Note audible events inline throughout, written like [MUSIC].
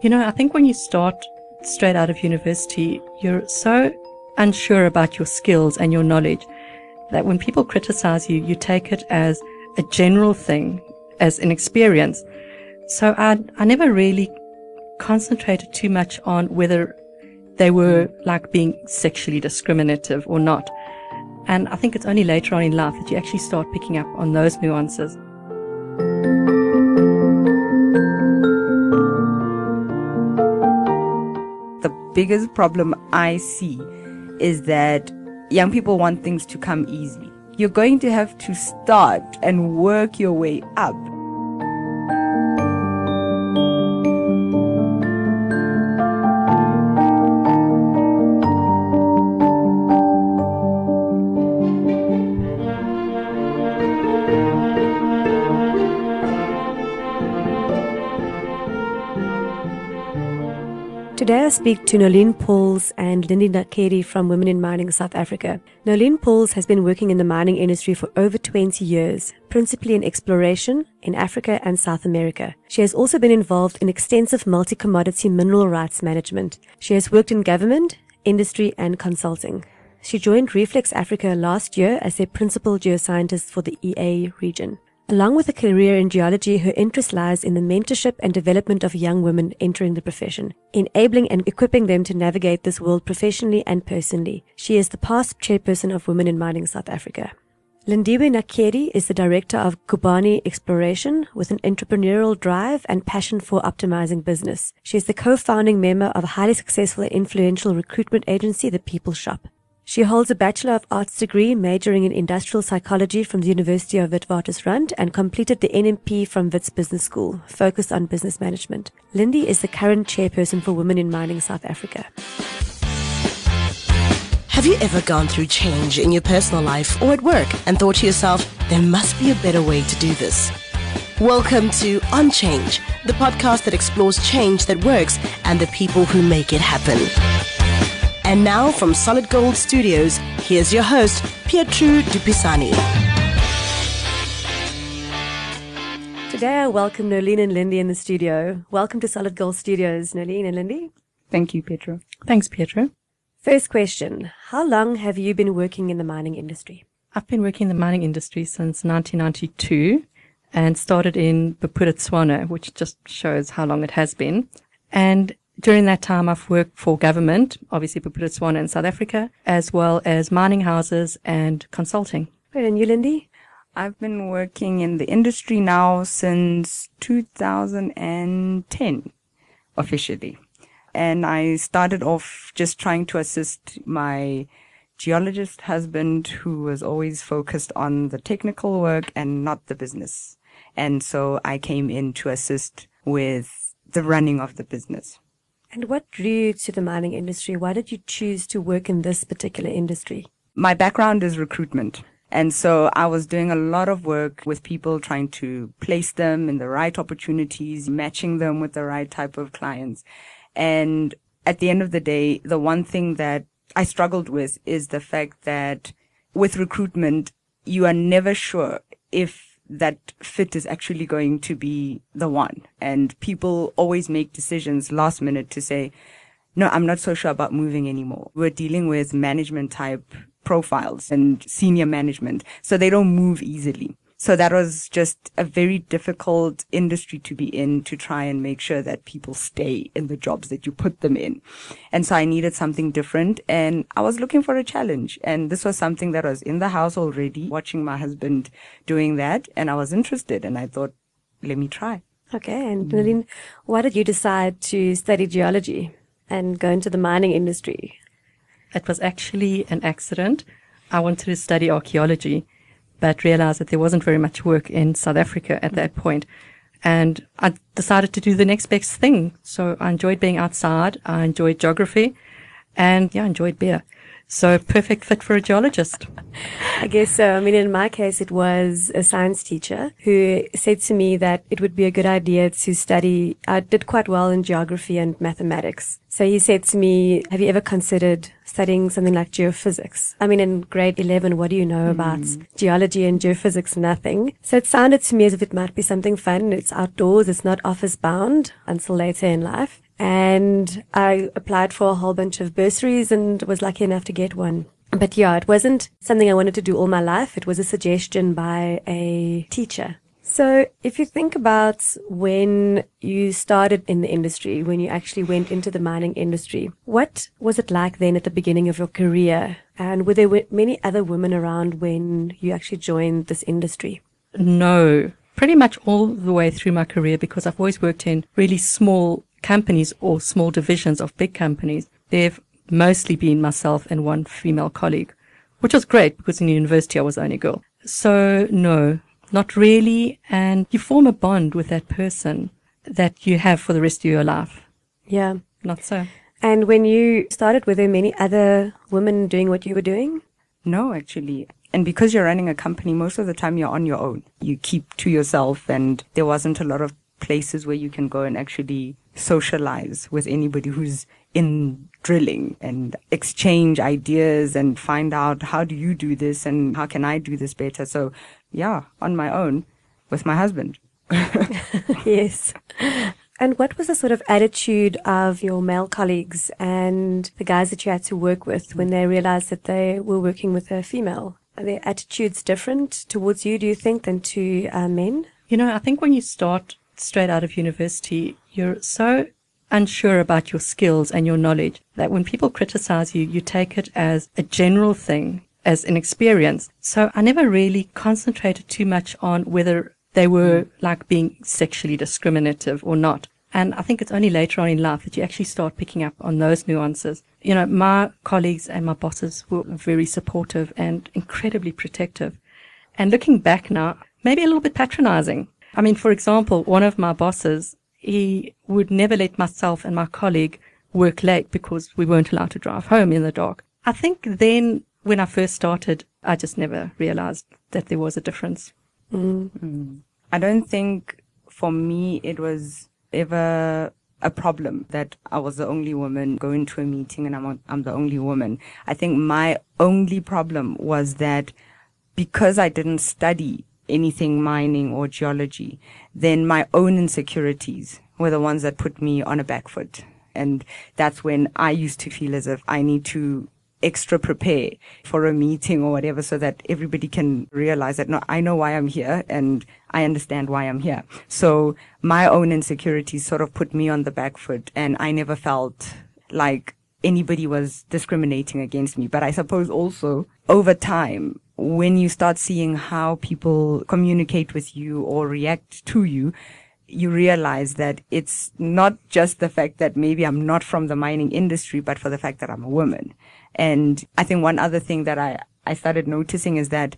You know, I think when you start straight out of university, you're so unsure about your skills and your knowledge that when people criticize you, you take it as a general thing, as an experience. So I, I never really concentrated too much on whether they were like being sexually discriminative or not. And I think it's only later on in life that you actually start picking up on those nuances. The biggest problem I see is that young people want things to come easy. You're going to have to start and work your way up. Speak to Nolene Pauls and Lindy Nakedi from Women in Mining South Africa. Nolene Pauls has been working in the mining industry for over 20 years, principally in exploration in Africa and South America. She has also been involved in extensive multi-commodity mineral rights management. She has worked in government, industry and consulting. She joined Reflex Africa last year as their principal geoscientist for the EA region. Along with a career in geology, her interest lies in the mentorship and development of young women entering the profession, enabling and equipping them to navigate this world professionally and personally. She is the past chairperson of Women in Mining South Africa. Lindiwe Nakedi is the director of Kubani Exploration with an entrepreneurial drive and passion for optimizing business. She is the co-founding member of a highly successful and influential recruitment agency, The People Shop. She holds a Bachelor of Arts degree majoring in industrial psychology from the University of Witwatersrand and completed the NMP from Wits Business School, focused on business management. Lindy is the current chairperson for Women in Mining South Africa. Have you ever gone through change in your personal life or at work and thought to yourself, there must be a better way to do this? Welcome to On Change, the podcast that explores change that works and the people who make it happen. And now from Solid Gold Studios, here's your host, Pietro Dupisani. Today I welcome Nolene and Lindy in the studio. Welcome to Solid Gold Studios, Nolene and Lindy. Thank you, Petro. Thanks, Pietro. First question. How long have you been working in the mining industry? I've been working in the mining industry since 1992 and started in Bophuthatswana, which just shows how long it has been. And during that time, I've worked for government, obviously Bophuthatswana in South Africa, as well as mining houses and consulting. Great. And you, Lindy? I've been working in the industry now since 2010, officially. And I started off just trying to assist my geologist husband who was always focused on the technical work and not the business. And so I came in to assist with the running of the business. And what drew you to the mining industry? Why did you choose to work in this particular industry? My background is recruitment. And so I was doing a lot of work with people trying to place them in the right opportunities, matching them with the right type of clients. And at the end of the day, the one thing that I struggled with is the fact that with recruitment, you are never sure if that fit is actually going to be the one. And people always make decisions last minute to say, no, I'm not so sure about moving anymore. We're dealing with management type profiles and senior management. So they don't move easily. So that was just a very difficult industry to be in to try and make sure that people stay in the jobs that you put them in. And so I needed something different and I was looking for a challenge. And this was something that was in the house already, watching my husband doing that. And I was interested and I thought, let me try. Okay. And Nadine, why did you decide to study geology and go into the mining industry? It was actually an accident. I wanted to study archaeology but realized that there wasn't very much work in South Africa at that point. And I decided to do the next best thing. So I enjoyed being outside. I enjoyed geography and yeah, I enjoyed beer. So perfect fit for a geologist. I guess so. I mean, in my case, it was a science teacher who said to me that it would be a good idea to study. I did quite well in geography and mathematics. So he said to me, have you ever considered studying something like geophysics? I mean, in grade 11, what do you know about hmm. geology and geophysics? Nothing. So it sounded to me as if it might be something fun. It's outdoors. It's not office bound until later in life. And I applied for a whole bunch of bursaries and was lucky enough to get one. But yeah, it wasn't something I wanted to do all my life. It was a suggestion by a teacher. So if you think about when you started in the industry, when you actually went into the mining industry, what was it like then at the beginning of your career? And were there many other women around when you actually joined this industry? No, pretty much all the way through my career because I've always worked in really small companies or small divisions of big companies. They've mostly been myself and one female colleague, which was great because in university I was the only girl. So no, not really. And you form a bond with that person that you have for the rest of your life. Yeah. Not so. And when you started, were there many other women doing what you were doing? No, actually. And because you're running a company, most of the time you're on your own. You keep to yourself and there wasn't a lot of places where you can go and actually socialize with anybody who's in drilling and exchange ideas and find out how do you do this and how can I do this better. So yeah, on my own with my husband. [LAUGHS] yes. And what was the sort of attitude of your male colleagues and the guys that you had to work with when they realized that they were working with a female? Are their attitudes different towards you, do you think, than to uh, men? You know, I think when you start straight out of university, you're so unsure about your skills and your knowledge that when people criticize you, you take it as a general thing, as an experience. So I never really concentrated too much on whether they were hmm. like being sexually discriminative or not. And I think it's only later on in life that you actually start picking up on those nuances. You know, my colleagues and my bosses were very supportive and incredibly protective. And looking back now, maybe a little bit patronizing. I mean, for example, one of my bosses, he would never let myself and my colleague work late because we weren't allowed to drive home in the dark. I think then when I first started, I just never realized that there was a difference. Mm. I don't think for me it was ever a problem that I was the only woman going to a meeting and I'm, a, I'm the only woman. I think my only problem was that because I didn't study anything mining or geology, then my own insecurities were the ones that put me on a back foot. And that's when I used to feel as if I need to extra prepare for a meeting or whatever so that everybody can realize that no, I know why I'm here and I understand why I'm here. So my own insecurities sort of put me on the back foot and I never felt like anybody was discriminating against me. But I suppose also over time, when you start seeing how people communicate with you or react to you, you realize that it's not just the fact that maybe I'm not from the mining industry, but for the fact that I'm a woman. And I think one other thing that I, I started noticing is that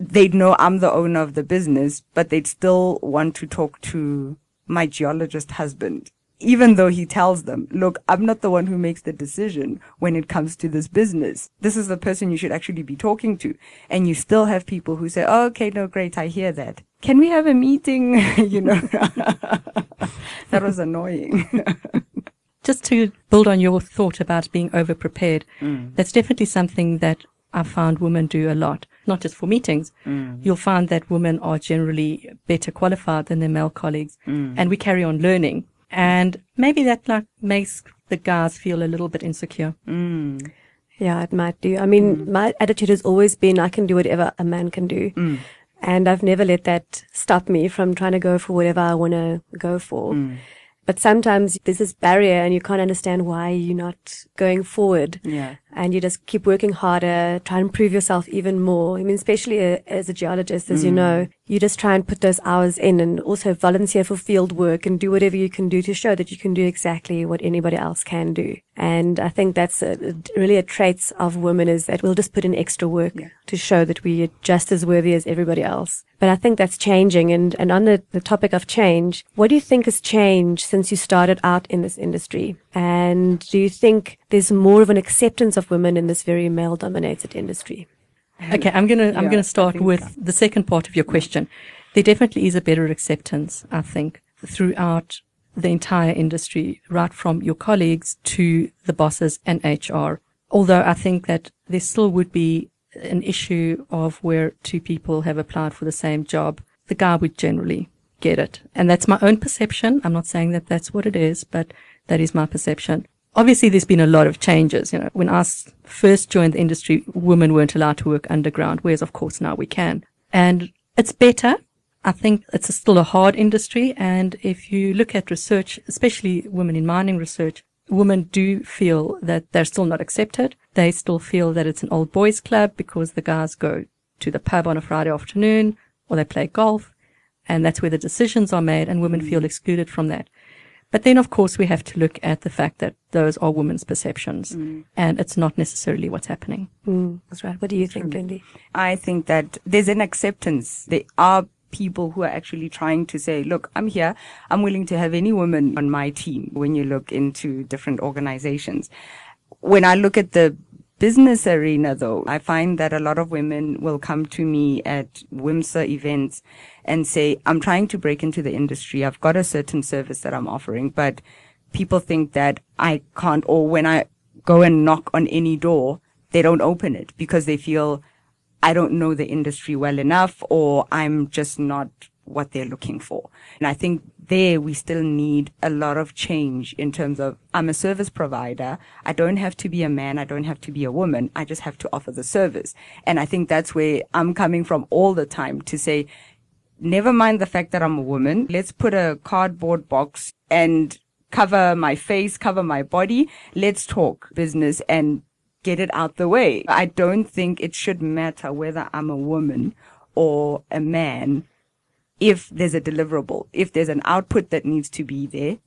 they'd know I'm the owner of the business, but they'd still want to talk to my geologist husband even though he tells them, look, I'm not the one who makes the decision when it comes to this business. This is the person you should actually be talking to. And you still have people who say, oh, okay, no, great. I hear that. Can we have a meeting? [LAUGHS] you know, [LAUGHS] that was annoying. [LAUGHS] Just to build on your thought about being over prepared, mm. that's definitely something that I found women do a lot, not just for meetings. Mm. You'll find that women are generally better qualified than their male colleagues, mm. and we carry on learning. And maybe that like makes the guys feel a little bit insecure. Mm. Yeah, it might do. I mean, mm. my attitude has always been I can do whatever a man can do. Mm. And I've never let that stop me from trying to go for whatever I want to go for. Mm. But sometimes there's this barrier and you can't understand why you're not going forward. Yeah. And you just keep working harder, try and improve yourself even more. I mean, especially a, as a geologist, as mm. you know, you just try and put those hours in and also volunteer for field work and do whatever you can do to show that you can do exactly what anybody else can do. And I think that's a, really a trait of women is that we'll just put in extra work yeah. to show that we are just as worthy as everybody else. But I think that's changing. And, and on the, the topic of change, what do you think has changed since you started out in this industry? And do you think there's more of an acceptance of women in this very male dominated industry? Mm-hmm. Okay, I'm gonna I'm gonna start with so. the second part of your question. There definitely is a better acceptance, I think, throughout the entire industry, right from your colleagues to the bosses and HR. Although I think that there still would be an issue of where two people have applied for the same job, the guy would generally get it. And that's my own perception. I'm not saying that that's what it is, but that is my perception. Obviously, there's been a lot of changes. You know, when I first joined the industry, women weren't allowed to work underground, whereas of course now we can. And it's better. I think it's still a hard industry. And if you look at research, especially women in mining research, women do feel that they're still not accepted. They still feel that it's an old boys club because the guys go to the pub on a Friday afternoon or they play golf and that's where the decisions are made and women feel excluded from that. But then, of course, we have to look at the fact that those are women's perceptions and it's not necessarily what's happening. Mm, that's right. What do you think, Lindy? I think that there's an acceptance. There are people who are actually trying to say, look, I'm here. I'm willing to have any woman on my team when you look into different organizations. When I look at the business arena though, I find that a lot of women will come to me at WIMSA events and say, I'm trying to break into the industry. I've got a certain service that I'm offering, but people think that I can't, or when I go and knock on any door, they don't open it because they feel I don't know the industry well enough or I'm just not what they're looking for. And I think there we still need a lot of change in terms of I'm a service provider. I don't have to be a man. I don't have to be a woman. I just have to offer the service. And I think that's where I'm coming from all the time to say, never mind the fact that I'm a woman. Let's put a cardboard box and cover my face, cover my body. Let's talk business and get it out the way. I don't think it should matter whether I'm a woman or a man if there's a deliverable, if there's an output that needs to be there.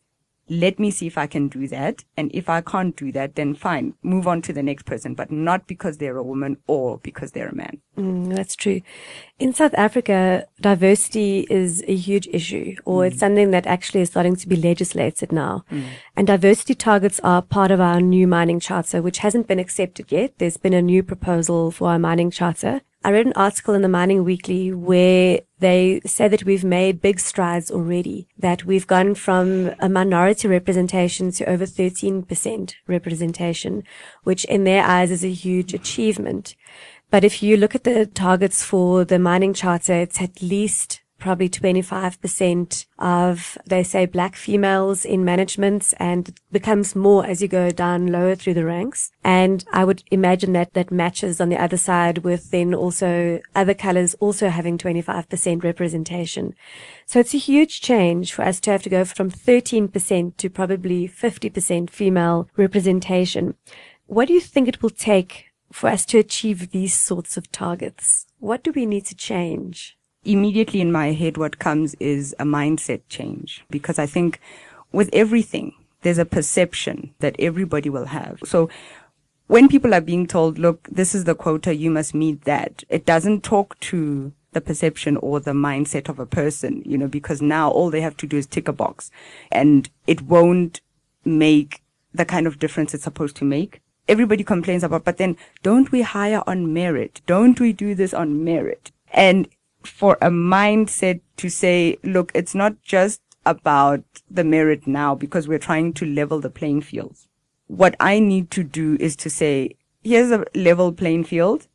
Let me see if I can do that. And if I can't do that, then fine, move on to the next person, but not because they're a woman or because they're a man. Mm, that's true. In South Africa, diversity is a huge issue, or it's something that actually is starting to be legislated now. And diversity targets are part of our new mining charter, which hasn't been accepted yet. There's been a new proposal for our mining charter. I read an article in the Mining Weekly where they say that we've made big strides already, that we've gone from a minority representation to over 13% representation, which in their eyes is a huge achievement. But if you look at the targets for the mining charter, it's at least probably 25% of, they say, black females in management and it becomes more as you go down lower through the ranks. And I would imagine that that matches on the other side with then also other colors also having 25% representation. So it's a huge change for us to have to go from 13% to probably 50% female representation. What do you think it will take for us to achieve these sorts of targets? What do we need to change? Immediately in my head, what comes is a mindset change because I think with everything, there's a perception that everybody will have. So when people are being told, look, this is the quota, you must meet that, it doesn't talk to the perception or the mindset of a person, you know, because now all they have to do is tick a box and it won't make the kind of difference it's supposed to make. Everybody complains about, but then don't we hire on merit? Don't we do this on merit? And for a mindset to say, look, it's not just about the merit now because we're trying to level the playing fields. What I need to do is to say, here's a level playing field.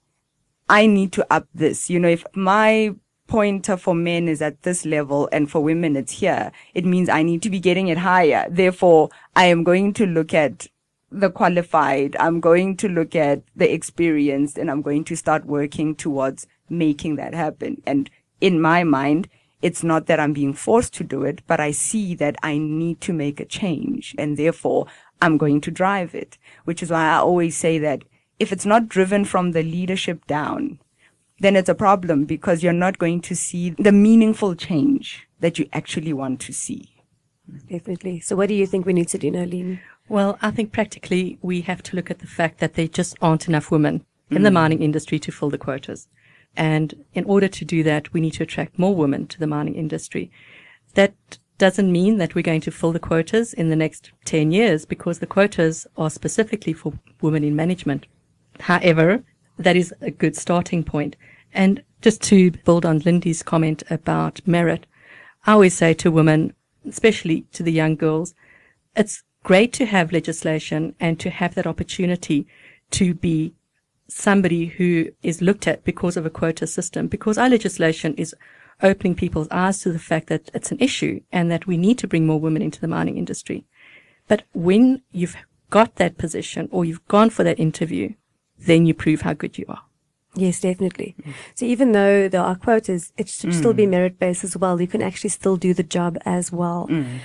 I need to up this. You know, if my pointer for men is at this level and for women it's here, it means I need to be getting it higher. Therefore, I am going to look at the qualified. I'm going to look at the experienced and I'm going to start working towards making that happen. And in my mind, it's not that I'm being forced to do it, but I see that I need to make a change and therefore I'm going to drive it, which is why I always say that if it's not driven from the leadership down, then it's a problem because you're not going to see the meaningful change that you actually want to see. Definitely. So what do you think we need to do, Nolene? Well, I think practically we have to look at the fact that there just aren't enough women in the mm. mining industry to fill the quotas. And in order to do that, we need to attract more women to the mining industry. That doesn't mean that we're going to fill the quotas in the next 10 years because the quotas are specifically for women in management. However, that is a good starting point. And just to build on Lindy's comment about merit, I always say to women, especially to the young girls, it's great to have legislation and to have that opportunity to be somebody who is looked at because of a quota system, because our legislation is opening people's eyes to the fact that it's an issue and that we need to bring more women into the mining industry. But when you've got that position or you've gone for that interview, then you prove how good you are. Yes, definitely. Mm. So even though there are quotas, it should mm. still be merit based as well. You can actually still do the job as well. Mm.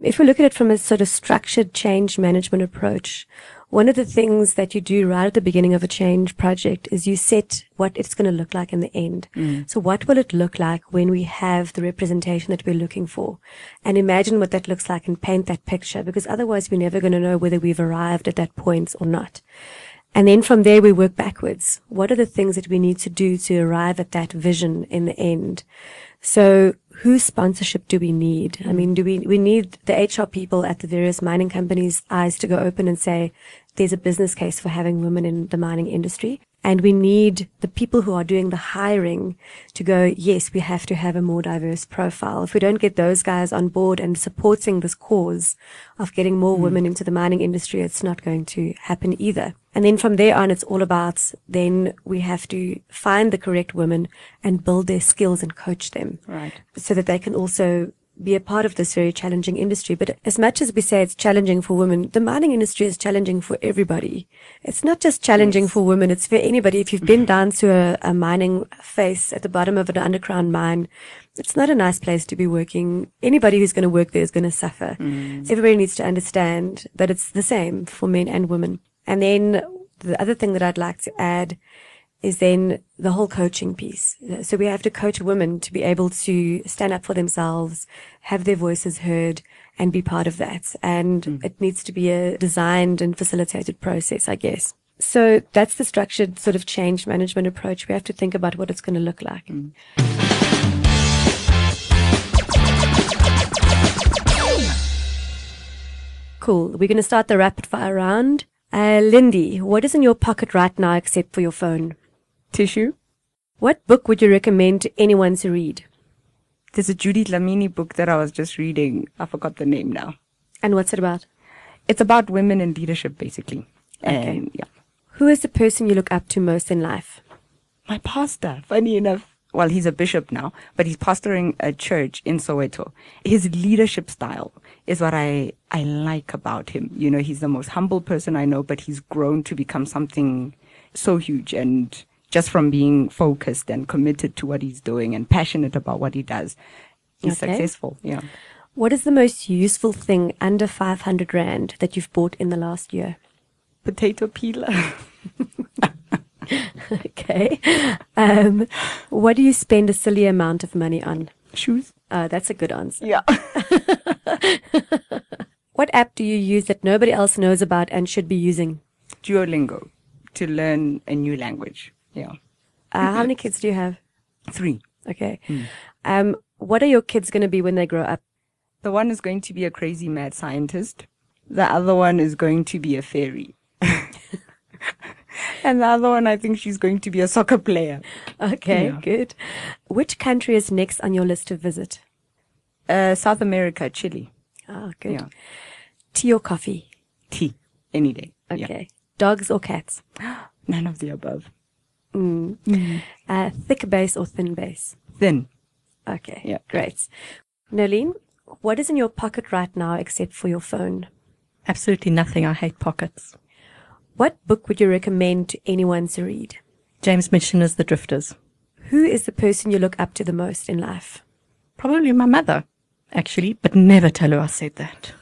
If we look at it from a sort of structured change management approach, one of the things that you do right at the beginning of a change project is you set what it's going to look like in the end. Mm. So what will it look like when we have the representation that we're looking for? And imagine what that looks like and paint that picture because otherwise we're never going to know whether we've arrived at that point or not. And then from there we work backwards. What are the things that we need to do to arrive at that vision in the end? So whose sponsorship do we need? I mm. mean, do we, we need the HR people at the various mining companies' eyes to go open and say, there's a business case for having women in the mining industry. And we need the people who are doing the hiring to go, yes, we have to have a more diverse profile. If we don't get those guys on board and supporting this cause of getting more mm. women into the mining industry, it's not going to happen either. And then from there on, it's all about then we have to find the correct women and build their skills and coach them. Right. So that they can also be a part of this very challenging industry. But as much as we say it's challenging for women, the mining industry is challenging for everybody. It's not just challenging yes. for women. It's for anybody. If you've been down to a, a, mining face at the bottom of an underground mine, it's not a nice place to be working. Anybody who's going to work there is going to suffer. Mm. So everybody needs to understand that it's the same for men and women. And then the other thing that I'd like to add is then the whole coaching piece. So we have to coach women to be able to stand up for themselves, have their voices heard, and be part of that. And mm. it needs to be a designed and facilitated process, I guess. So that's the structured sort of change management approach. We have to think about what it's going to look like. Mm. Cool. We're going to start the rapid fire round. Uh, Lindy, what is in your pocket right now except for your phone? Tissue. What book would you recommend to anyone to read? There's a Judy Dlamini book that I was just reading. I forgot the name now. And what's it about? It's about women in leadership, basically. Okay. And yeah. Who is the person you look up to most in life? My pastor, funny enough. Well, he's a bishop now, but he's pastoring a church in Soweto. His leadership style is what I, I like about him. You know, he's the most humble person I know, but he's grown to become something so huge and just from being focused and committed to what he's doing and passionate about what he does. He's okay. successful. Yeah. What is the most useful thing under 500 Rand that you've bought in the last year? Potato peeler. [LAUGHS] okay. Um, what do you spend a silly amount of money on? Shoes. Uh, that's a good answer. Yeah. [LAUGHS] what app do you use that nobody else knows about and should be using? Duolingo to learn a new language. Yeah. Uh, how many kids do you have? Three. Okay. Mm. Um, what are your kids going to be when they grow up? The one is going to be a crazy mad scientist. The other one is going to be a fairy. [LAUGHS] and the other one, I think she's going to be a soccer player. Okay, yeah. good. Which country is next on your list to visit? Uh, South America, Chile. Oh, good. Yeah. Tea or coffee? Tea, any day. Okay. Yeah. Dogs or cats? [GASPS] None of the above. Mm. Mm. Uh, thick base or thin base? Thin. Okay. Yeah. Great. Nolene, what is in your pocket right now except for your phone? Absolutely nothing. I hate pockets. What book would you recommend to anyone to read? James Michener's The Drifters. Who is the person you look up to the most in life? Probably my mother, actually, but never tell her I said that.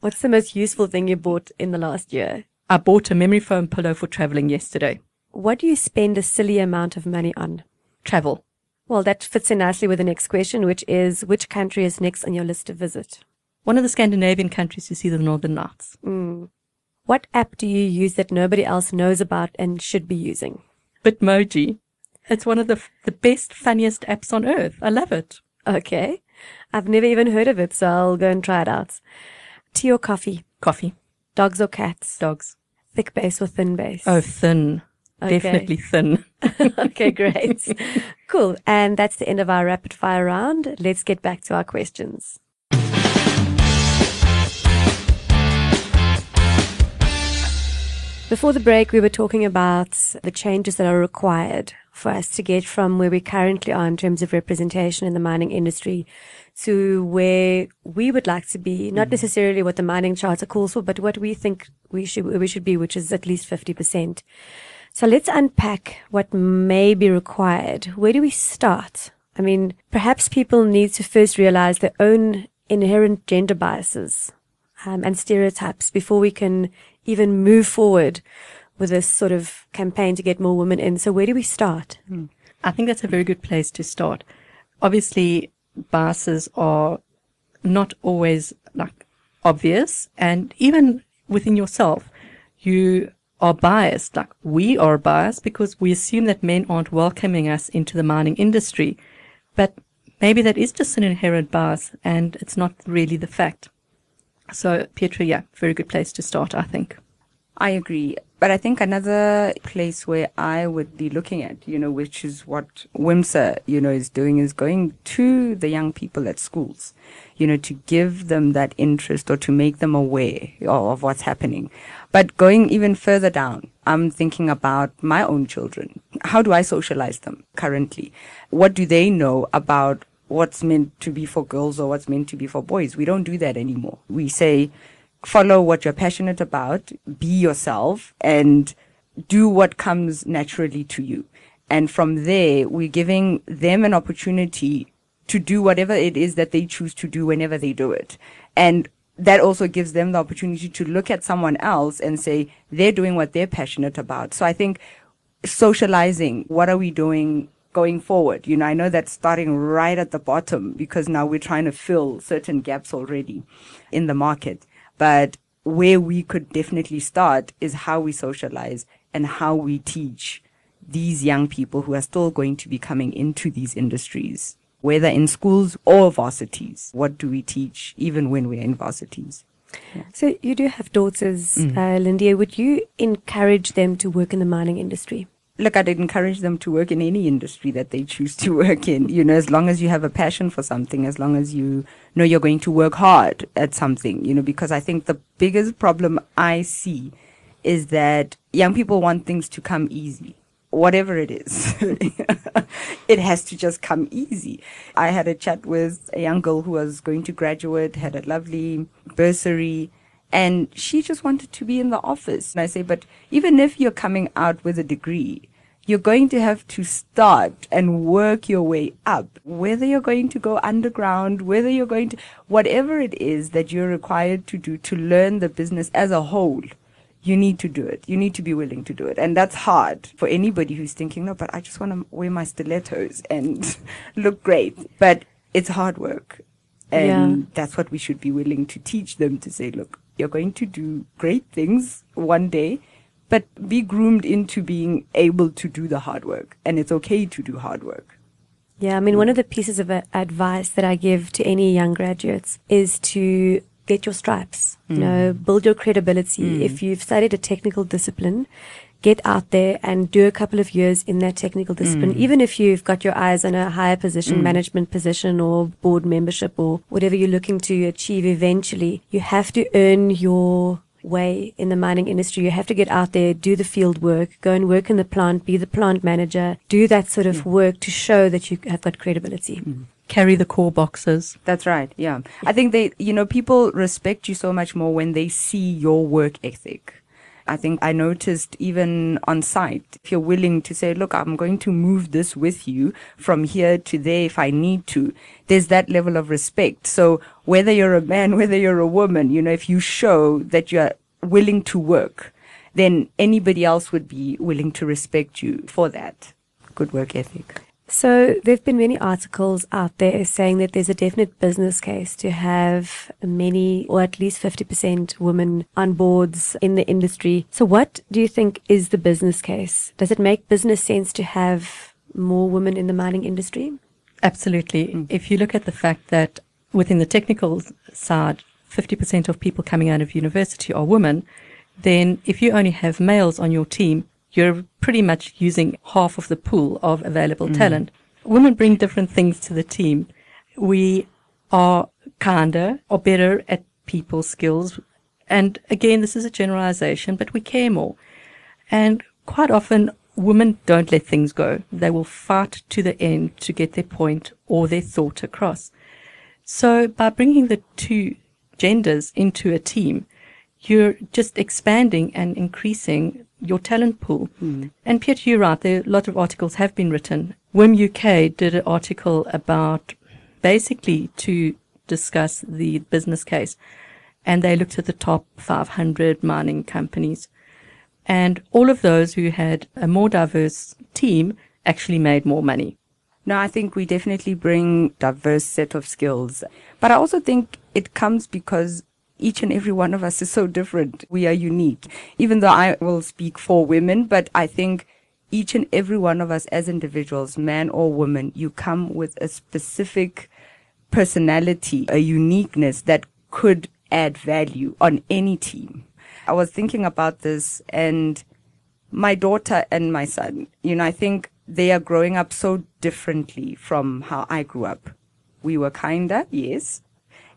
What's the most useful thing you bought in the last year? I bought a memory foam pillow for traveling yesterday. What do you spend a silly amount of money on? Travel. Well, that fits in nicely with the next question, which is which country is next on your list to visit? One of the Scandinavian countries to see the Northern Lights. Mm. What app do you use that nobody else knows about and should be using? Bitmoji. It's one of the the best, funniest apps on earth. I love it. Okay. I've never even heard of it, so I'll go and try it out. Tea or coffee? Coffee. Dogs or cats? Dogs. Thick base or thin base? Oh, thin. Okay. Definitely thin. [LAUGHS] okay, great. cool. And that's the end of our rapid fire round. Let's get back to our questions. Before the break, we were talking about the changes that are required for us to get from where we currently are in terms of representation in the mining industry to where we would like to be, not mm-hmm. necessarily what the mining charter calls for, but what we think we should, we should be, which is at least 50%. So let's unpack what may be required. Where do we start? I mean, perhaps people need to first realize their own inherent gender biases um, and stereotypes before we can even move forward with this sort of campaign to get more women in. So where do we start? I think that's a very good place to start. Obviously, biases are not always like obvious and even within yourself, you are biased. Like we are biased because we assume that men aren't welcoming us into the mining industry. But maybe that is just an inherent bias and it's not really the fact. So, Petra, yeah, very good place to start, I think. I agree. But I think another place where I would be looking at, you know, which is what WIMSA, you know, is doing is going to the young people at schools, you know, to give them that interest or to make them aware of what's happening. But going even further down, I'm thinking about my own children. How do I socialize them currently? What do they know about what's meant to be for girls or what's meant to be for boys? We don't do that anymore. We say, follow what you're passionate about, be yourself, and do what comes naturally to you. And from there, we're giving them an opportunity to do whatever it is that they choose to do whenever they do it. And that also gives them the opportunity to look at someone else and say they're doing what they're passionate about. So I think socializing, what are we doing going forward? You know, I know that's starting right at the bottom because now we're trying to fill certain gaps already in the market. But where we could definitely start is how we socialize and how we teach these young people who are still going to be coming into these industries, whether in schools or varsities. What do we teach even when we're in varsities? So you do have daughters, uh, Lindiwe. Would you encourage them to work in the mining industry? Look, I'd encourage them to work in any industry that they choose to work in. You know, as long as you have a passion for something, as long as you know you're going to work hard at something, you know, because I think the biggest problem I see is that young people want things to come easy. Whatever it is, [LAUGHS] it has to just come easy. I had a chat with a young girl who was going to graduate, had a lovely bursary, and she just wanted to be in the office. And I say, but even if you're coming out with a degree, you're going to have to start and work your way up. Whether you're going to go underground, whether you're going to, whatever it is that you're required to do to learn the business as a whole, you need to do it. You need to be willing to do it. And that's hard for anybody who's thinking, no, but I just want to wear my stilettos and [LAUGHS] look great. But it's hard work. And Yeah. that's what we should be willing to teach them to say, look, you're going to do great things one day, but be groomed into being able to do the hard work. And it's okay to do hard work. Yeah, I mean, one mm. of the pieces of advice that I give to any young graduates is to get your stripes, you mm. know, build your credibility. Mm. If you've studied a technical discipline, get out there and do a couple of years in that technical discipline. Mm. Even if you've got your eyes on a higher position, management position or board membership or whatever you're looking to achieve eventually, you have to earn your way in the mining industry. You have to get out there, do the field work, go and work in the plant, be the plant manager, do that sort of work to show that you have got credibility. Carry the core boxes. That's right. Yeah. I think they, you know, people respect you so much more when they see your work ethic. I think I noticed even on site, if you're willing to say, look, I'm going to move this with you from here to there if I need to, there's that level of respect. So whether you're a man, [LAUGHS] whether you're a woman, you know, if you show that you're willing to work, then anybody else would be willing to respect you for that. Good work ethic. So there have been many articles out there saying that there's a definite business case to have many or at least 50% women on boards in the industry. So what do you think is the business case? Does it make business sense to have more women in the mining industry? Absolutely. Mm. If you look at the fact that within the technical side, 50% of people coming out of university are women, then if you only have males on your team, you're pretty much using half of the pool of available mm. talent. Women bring different things to the team. We are kinder or better at people skills. And again, this is a generalization, but we care more. And quite often women don't let things go. They will fight to the end to get their point or their thought across. So by bringing the two genders into a team, you're just expanding and increasing your talent pool. Mm. And Piet, you're right. There, a lot of articles have been written. WIM UK did an article about basically to discuss the business case. And they looked at the top 500 mining companies. And all of those who had a more diverse team actually made more money. No, I think we definitely bring diverse set of skills. But I also think it comes because each and every one of us is so different. We are unique. Even though I will speak for women, but I think each and every one of us as individuals, man or woman, you come with a specific personality, a uniqueness that could add value on any team. I was thinking about this and my daughter and my son, you know, I think they are growing up so differently from how I grew up. We were kinder, yes.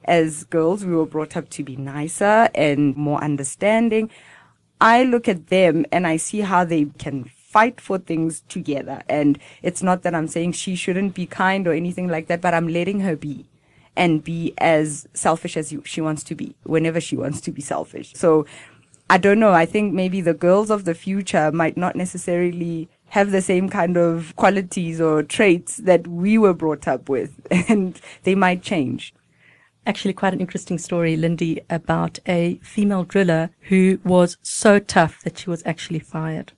As girls, we were brought up to be nicer and more understanding. I look at them and I see how they can fight for things together. And it's not that I'm saying she shouldn't be kind or anything like that, but I'm letting her be and be as selfish as she wants to be whenever she wants to be selfish. So I don't know. I think maybe the girls of the future might not necessarily have the same kind of qualities or traits that we were brought up with, [LAUGHS] and they might change. Actually, quite an interesting story, Lindy, about a female driller who was so tough that she was actually fired.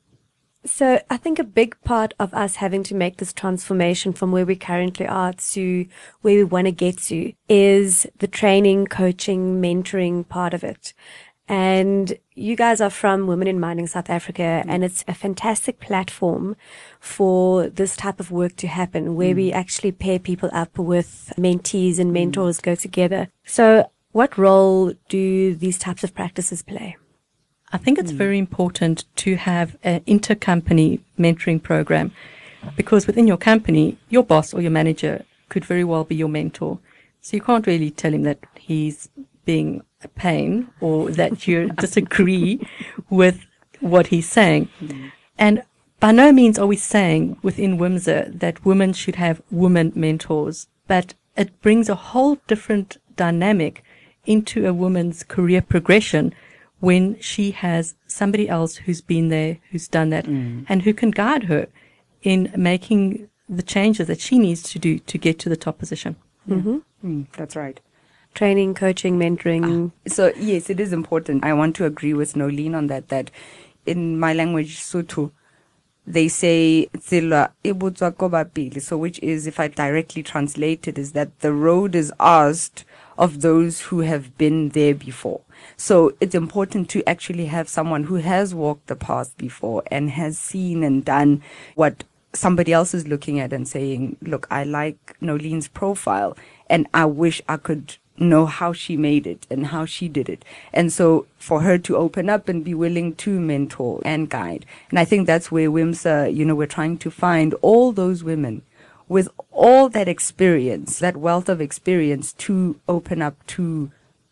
So I think a big part of us having to make this transformation from where we currently are to where we want to get to is the training, coaching, mentoring part of it. And you guys are from Women in Mining South Africa, mm. and it's a fantastic platform for this type of work to happen, where mm. we actually pair people up with mentees and mm. mentors mm. go together. So, what role do these types of practices play? I think it's mm. very important to have an intercompany mentoring program because within your company, your boss or your manager could very well be your mentor. So you can't really tell him that he's being pain or that you [LAUGHS] disagree with what he's saying. Mm. And by no means are we saying within WIMSA that women should have women mentors, but it brings a whole different dynamic into a woman's career progression when she has somebody else who's been there, who's done that, mm. and who can guide her in making the changes that she needs to do to get to the top position. Mm-hmm. Mm, that's right training, coaching, mentoring. Ah, so yes, it is important. I want to agree with Nolene on that. That in my language, Sotho, they say so which is if I directly translate it is that the road is asked of those who have been there before. So it's important to actually have someone who has walked the path before and has seen and done what somebody else is looking at and saying, look, I like Nolene's profile and I wish I could know how she made it and how she did it. And so for her to open up and be willing to mentor and guide. And I think that's where WIMSA, you know, we're trying to find all those women with all that experience, that wealth of experience to open up to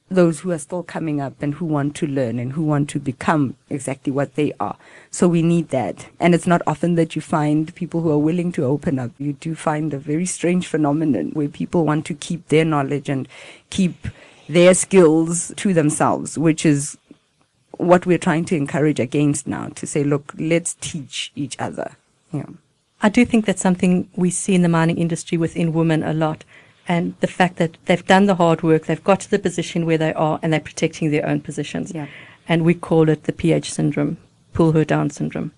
those who are still coming up and who want to learn and who want to become exactly what they are. So we need that. And it's not often that you find people who are willing to open up. You do find a very strange phenomenon where people want to keep their knowledge and keep their skills to themselves, which is what we're trying to encourage against now to say, look, let's teach each other. Yeah. I do think that's something we see in the mining industry within women a lot and the fact that they've done the hard work, they've got to the position where they are, and they're protecting their own positions. Yeah. And we call it the PH syndrome, pull her down syndrome,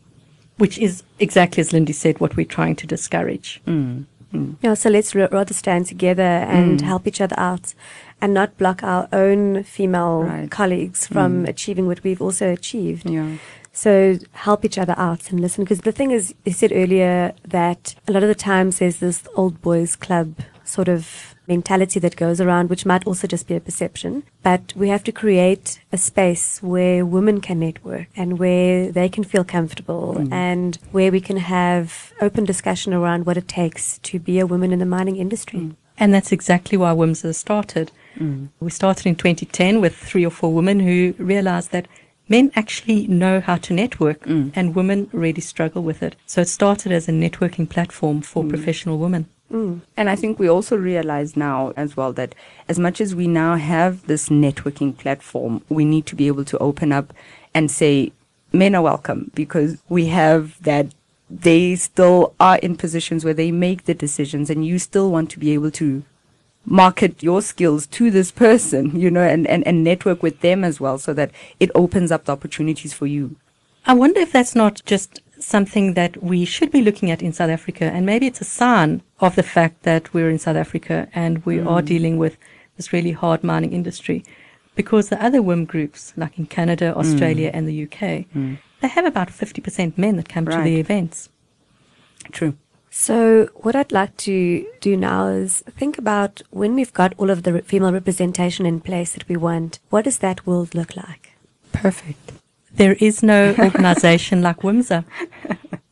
which is exactly as Lindy said, what we're trying to discourage. Mm. Mm. Yeah, so let's r- rather stand together and mm. help each other out and not block our own female right. colleagues from mm. achieving what we've also achieved. Yeah. So help each other out and listen. Because the thing is, you said earlier that a lot of the times there's this old boys club sort of mentality that goes around, which might also just be a perception. But we have to create a space where women can network and where they can feel comfortable mm. and where we can have open discussion around what it takes to be a woman in the mining industry. Mm. And that's exactly why WIMSA started. Mm. We started in 2010 with three or four women who realized that men actually know how to network mm. and women really struggle with it. So it started as a networking platform for mm. professional women. Mm. And I think we also realize now as well that as much as we now have this networking platform, we need to be able to open up and say, men are welcome because we have that they still are in positions where they make the decisions and you still want to be able to market your skills to this person, [LAUGHS] you know, and, and, and network with them as well so that it opens up the opportunities for you. I wonder if that's not just something that we should be looking at in South Africa. And maybe it's a sign of the fact that we're in South Africa and we mm. are dealing with this really hard mining industry. Because the other WIM groups, like in Canada, mm. Australia, mm. and the UK, mm. they have about 50% men that come right. to the events. True. So, what I'd like to do now is think about when we've got all of the female representation in place that we want, what does that world look like? Perfect. There is no [LAUGHS] organization like WIMSA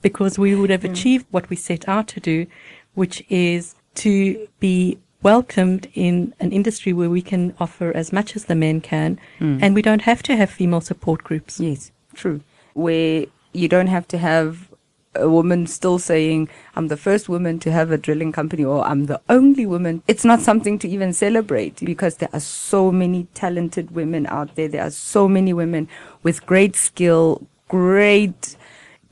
because we would have mm. achieved what we set out to do, which is to be welcomed in an industry where we can offer as much as the men can mm. and we don't have to have female support groups. Yes, true. Where you don't have to have a woman still saying, I'm the first woman to have a drilling company or I'm the only woman. It's not something to even celebrate because there are so many talented women out there. There are so many women with great skill, great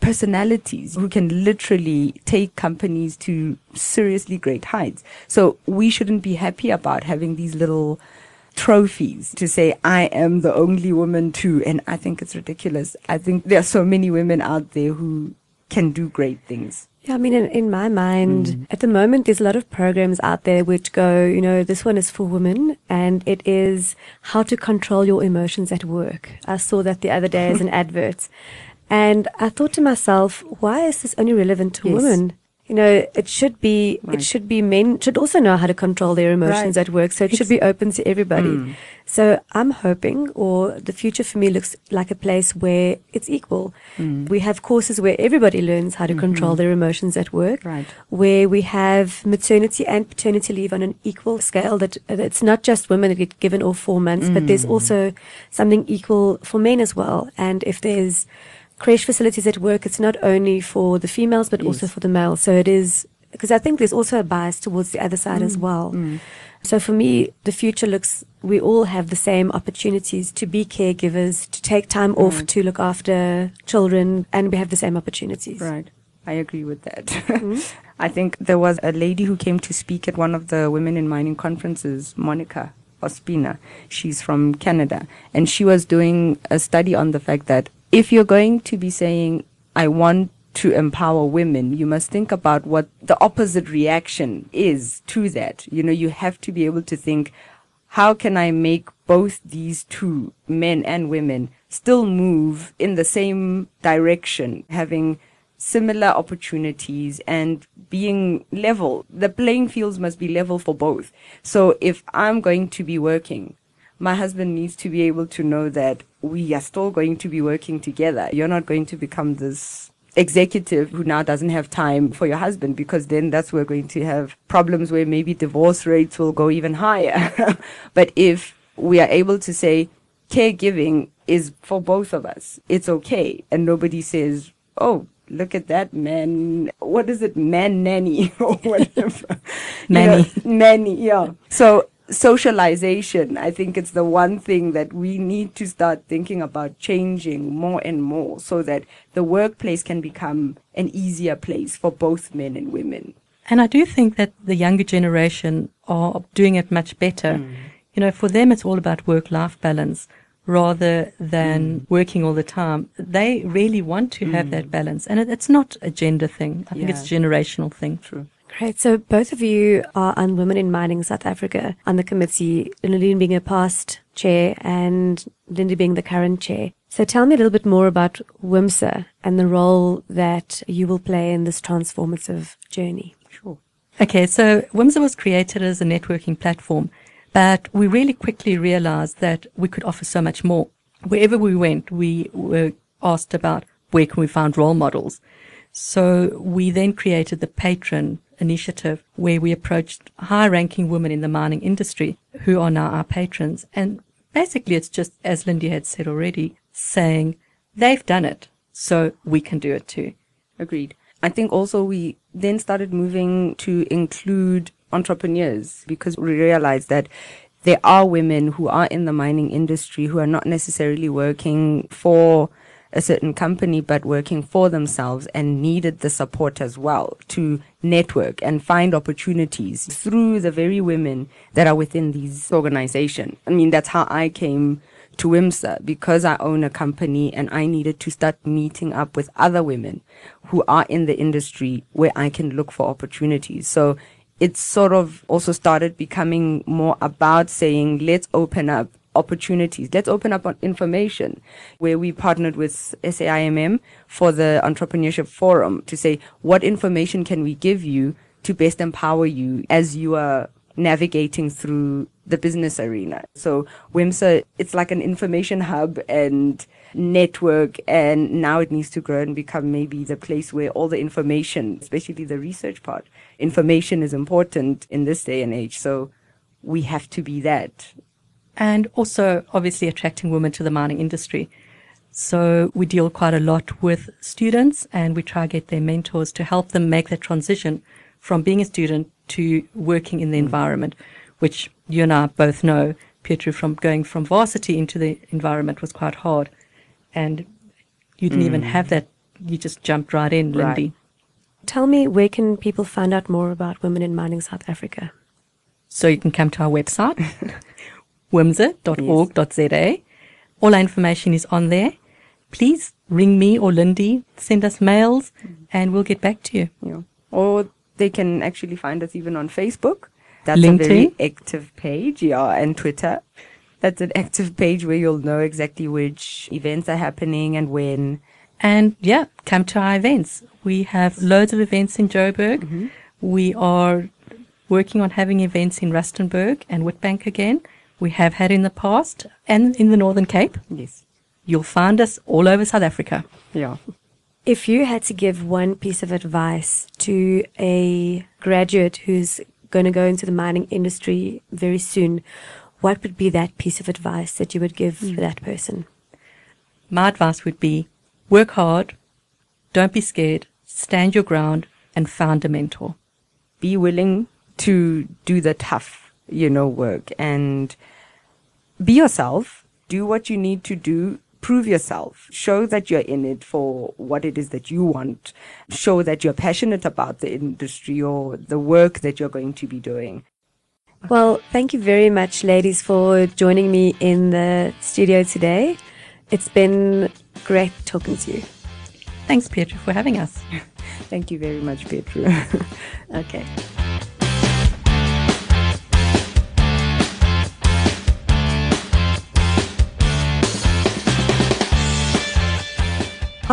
personalities who can literally take companies to seriously great heights. So we shouldn't be happy about having these little trophies to say I am the only woman too. And I think it's ridiculous. I think there are so many women out there who can do great things. Yeah, I mean, in, in my mind, mm. at the moment, there's a lot of programs out there which go, you know, this one is for women and it is how to control your emotions at work. I saw that the other day as an [LAUGHS] advert. And I thought to myself, why is this only relevant to yes. women? you know, it should be right. it should be men should also know how to control their emotions right. at work. So it should be open to everybody. Mm. So I'm hoping, or the future for me looks like a place where it's equal. Mm. We have courses where everybody learns how to mm-hmm. control their emotions at work. Right. Where we have maternity and paternity leave on an equal scale. That it's not just women that get given all four months, but there's mm. also something equal for men as well. And if there's creche facilities at work, it's not only for the females, but yes. also for the males. So it is, because I think there's also a bias towards the other side mm. as well. Mm. So for me, the future looks, we all have the same opportunities to be caregivers, to take time off to look after children, and we have the same opportunities. Right. I agree with that. Mm-hmm. [LAUGHS] I think there was a lady who came to speak at one of the Women in Mining conferences, Monica Ospina. She's from Canada. And she was doing a study on the fact that if you're going to be saying, I want to empower women, you must think about what the opposite reaction is to that. You know, you have to be able to think, how can I make both these two, men and women, still move in the same direction, having similar opportunities and being level. The playing fields must be level for both. So if I'm going to be working my husband needs to be able to know that we are still going to be working together. You're not going to become this executive who now doesn't have time for your husband because then that's where we're going to have problems where maybe divorce rates will go even higher. [LAUGHS] but if we are able to say caregiving is for both of us, it's okay. And nobody says, oh, look at that man. What is it? Man nanny [LAUGHS] or whatever. nanny. You know, nanny, yeah. So socialization, I think it's the one thing that we need to start thinking about changing more and more so that the workplace can become an easier place for both men and women. And I do think that the younger generation are doing it much better. Mm. You know, for them, it's all about work life balance rather than mm. working all the time. They really want to mm. have that balance. And it, it's not a gender thing. I think it's a generational thing. True. Great. So both of you are on Women in Mining South Africa on the committee, Noeline being a past chair and Lindy being the current chair. So tell me a little bit more about WIMSA and the role that you will play in this transformative journey. Sure. Okay, so WIMSA was created as a networking platform, but we really quickly realized that we could offer so much more. Wherever we went, we were asked about where can we find role models. So we then created the Patron initiative where we approached high ranking women in the mining industry who are now our patrons. And basically it's just, as Lindy had said already, saying they've done it, so we can do it too. Agreed. I think also we then started moving to include entrepreneurs because we realized that there are women who are in the mining industry who are not necessarily working for a certain company, but working for themselves and needed the support as well to network and find opportunities through the very women that are within these organizations. I mean, that's how I came to WIMSA because I own a company and I needed to start meeting up with other women who are in the industry where I can look for opportunities. So it's sort of also started becoming more about saying, let's open up opportunities. Let's open up on information where we partnered with SAIMM for the entrepreneurship forum to say, what information can we give you to best empower you as you are navigating through the business arena. So WIMSA, it's like an information hub and network and now it needs to grow and become maybe the place where all the information, especially the research part, information is important in this day and age. So we have to be that and also obviously attracting women to the mining industry. So we deal quite a lot with students and we try to get their mentors to help them make that transition from being a student to working in the mm. environment, which you and I both know, Petro, from going from varsity into the environment was quite hard. And you didn't mm. even have that. You just jumped right in, Lindy. Right. Tell me, where can people find out more about women in mining South Africa? So you can come to our website, [LAUGHS] wimsa.org.za. All our information is on there. Please ring me or Lindy, send us mails, and we'll get back to you. Yeah. Or they can actually find us even on Facebook. That's LinkedIn. a very active page, yeah, and Twitter. That's an active page where you'll know exactly which events are happening and when. And yeah, come to our events. We have loads of events in Joburg. Mm-hmm. We are working on having events in Rustenburg and Witbank again we have had in the past and in the Northern Cape. Yes. You'll find us all over South Africa. Yeah. If you had to give one piece of advice to a graduate who's going to go into the mining industry very soon, what would be that piece of advice that you would give mm. that person? My advice would be work hard, don't be scared, stand your ground, and find a mentor. Be willing to do the tough, you know, work and be yourself, do what you need to do, prove yourself, show that you're in it for what it is that you want, show that you're passionate about the industry or the work that you're going to be doing. Well, thank you very much, ladies, for joining me in the studio today. It's been great talking to you. Thanks, Petro, for having us. [LAUGHS] thank you very much, Petro. [LAUGHS] okay.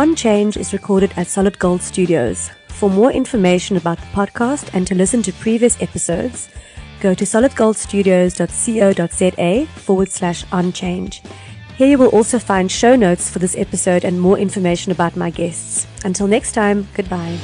On Change is recorded at Solid Gold Studios. For more information about the podcast and to listen to previous episodes, go to solidgoldstudios.co.za forward slash on change. Here you will also find show notes for this episode and more information about my guests. Until next time, goodbye.